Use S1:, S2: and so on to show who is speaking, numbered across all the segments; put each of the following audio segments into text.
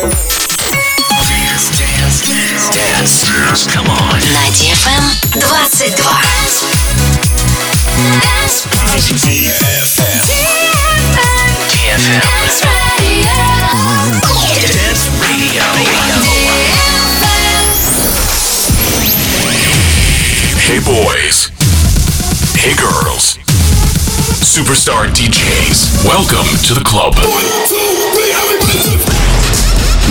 S1: Dance, dance, dance, come on.
S2: На DFM 22.
S1: DFM. Dance Radio.
S3: Hey boys. Hey girls. Superstar DJs. Welcome to the club.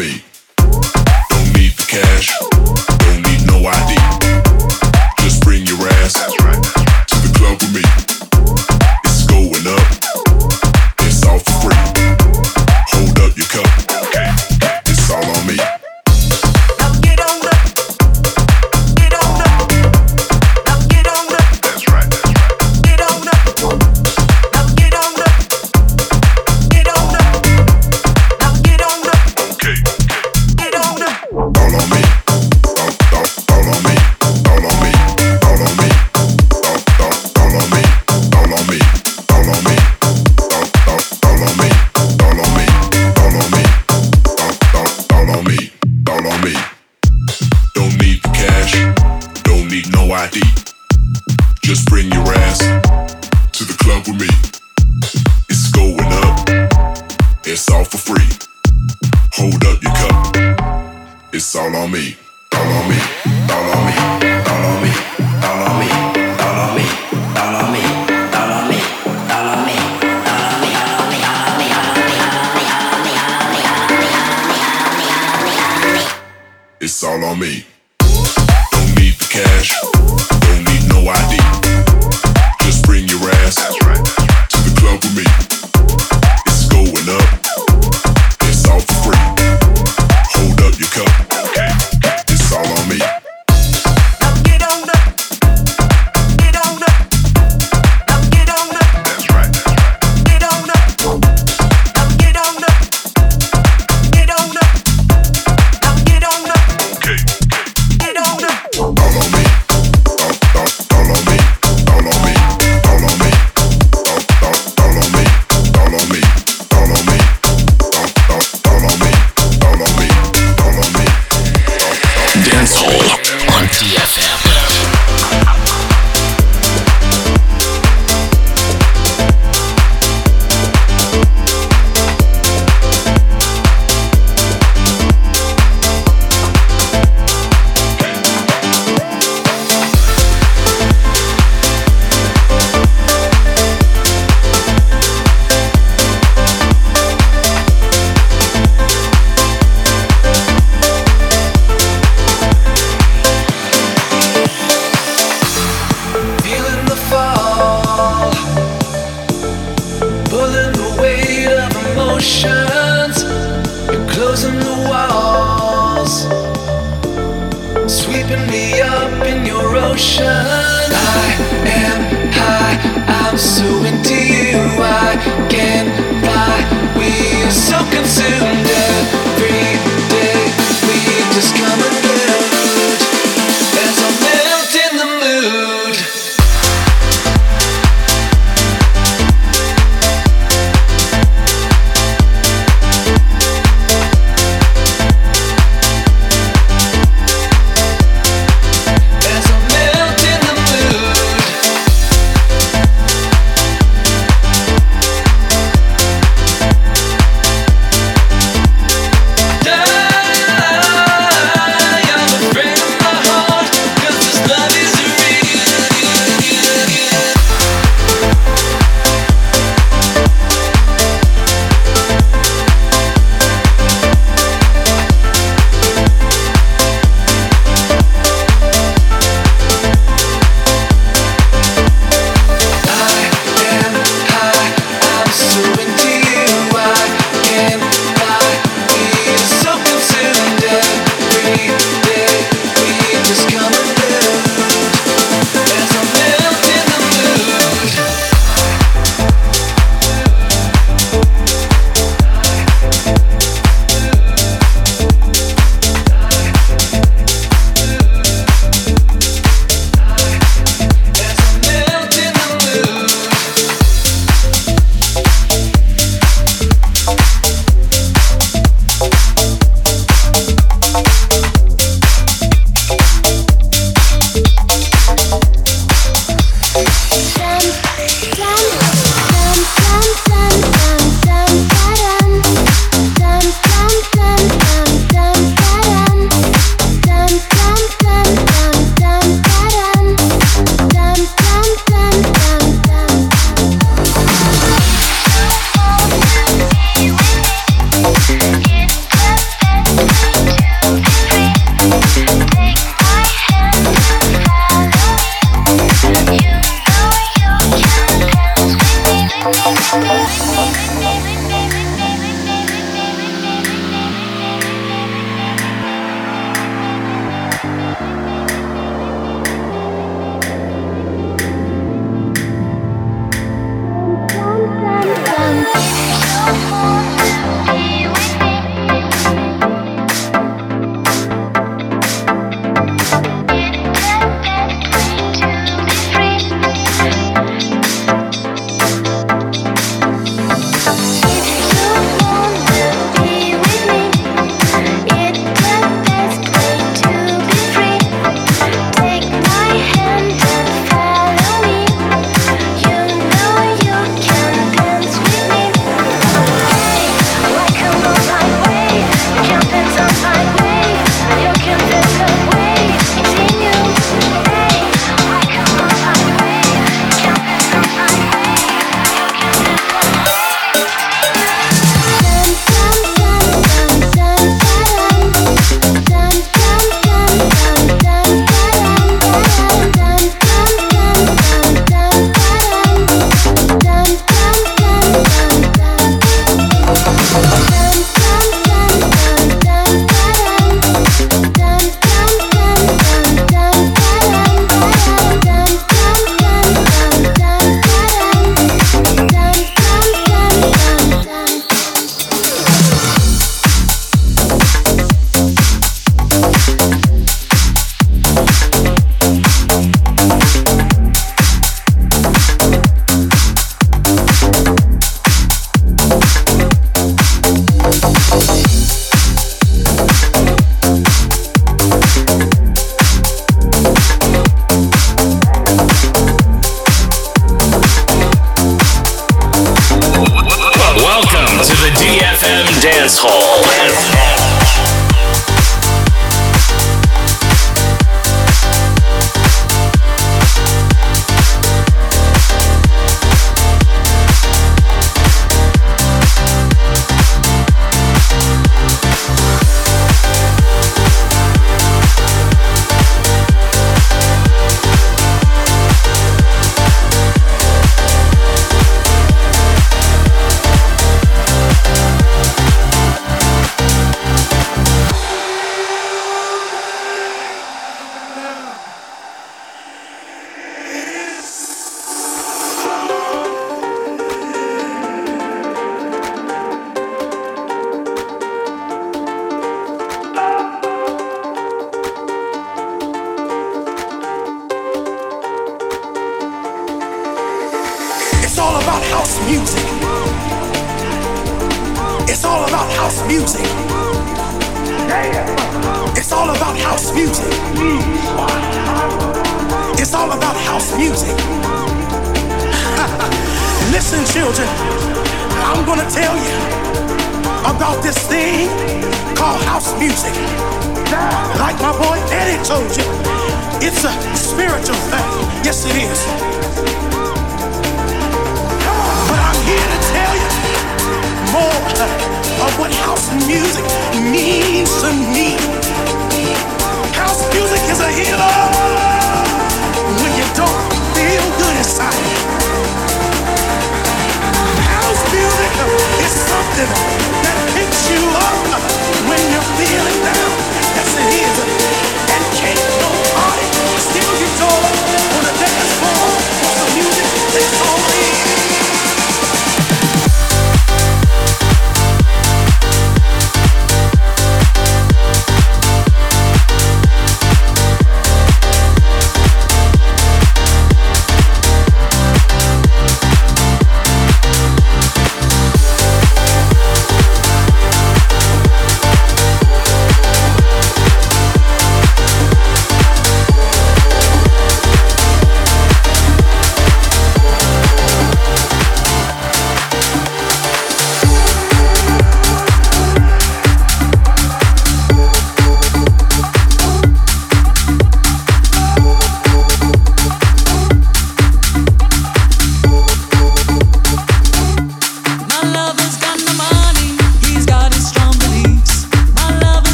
S4: me.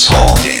S5: Dance Hall.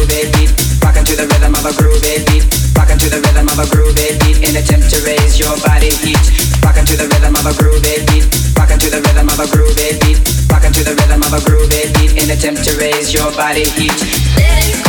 S6: groovy beat, rocking to the rhythm of a groovy beat, rocking to the rhythm of a groovy beat. In attempt to raise your body heat, rocking to the rhythm of a groovy beat, rocking to the rhythm of a groovy beat, rocking to the rhythm of a groovy beat.
S4: In attempt to raise your
S3: body heat.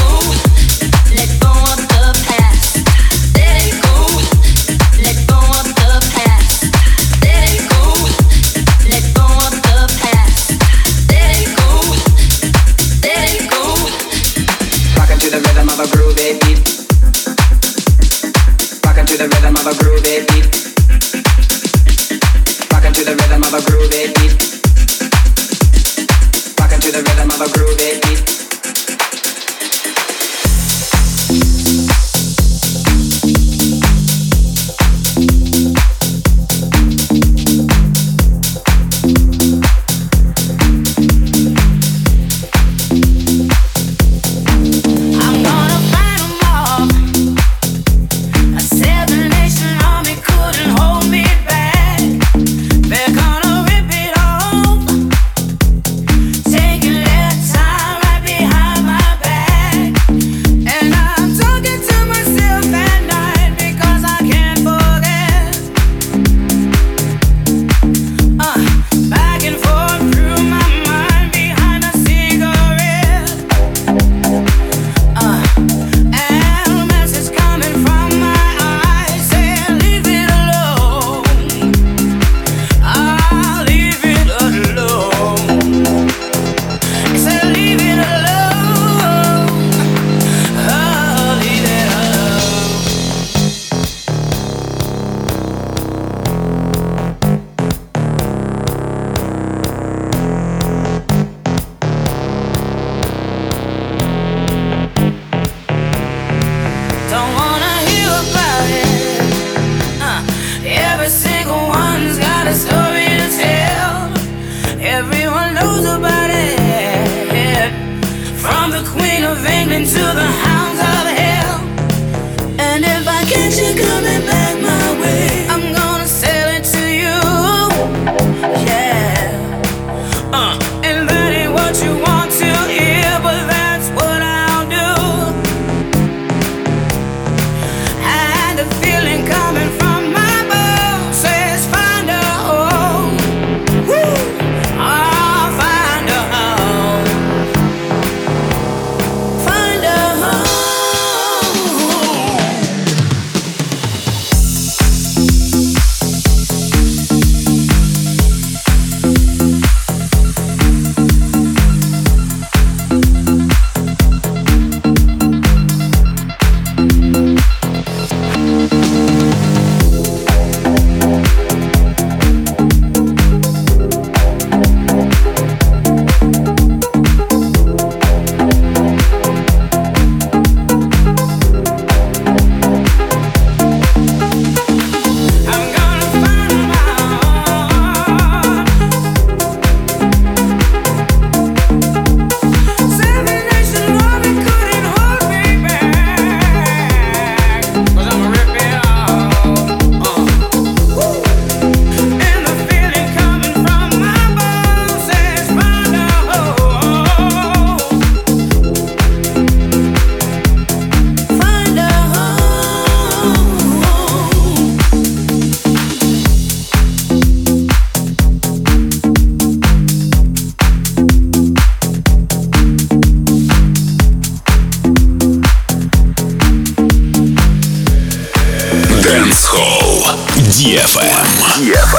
S3: DFM. DFM.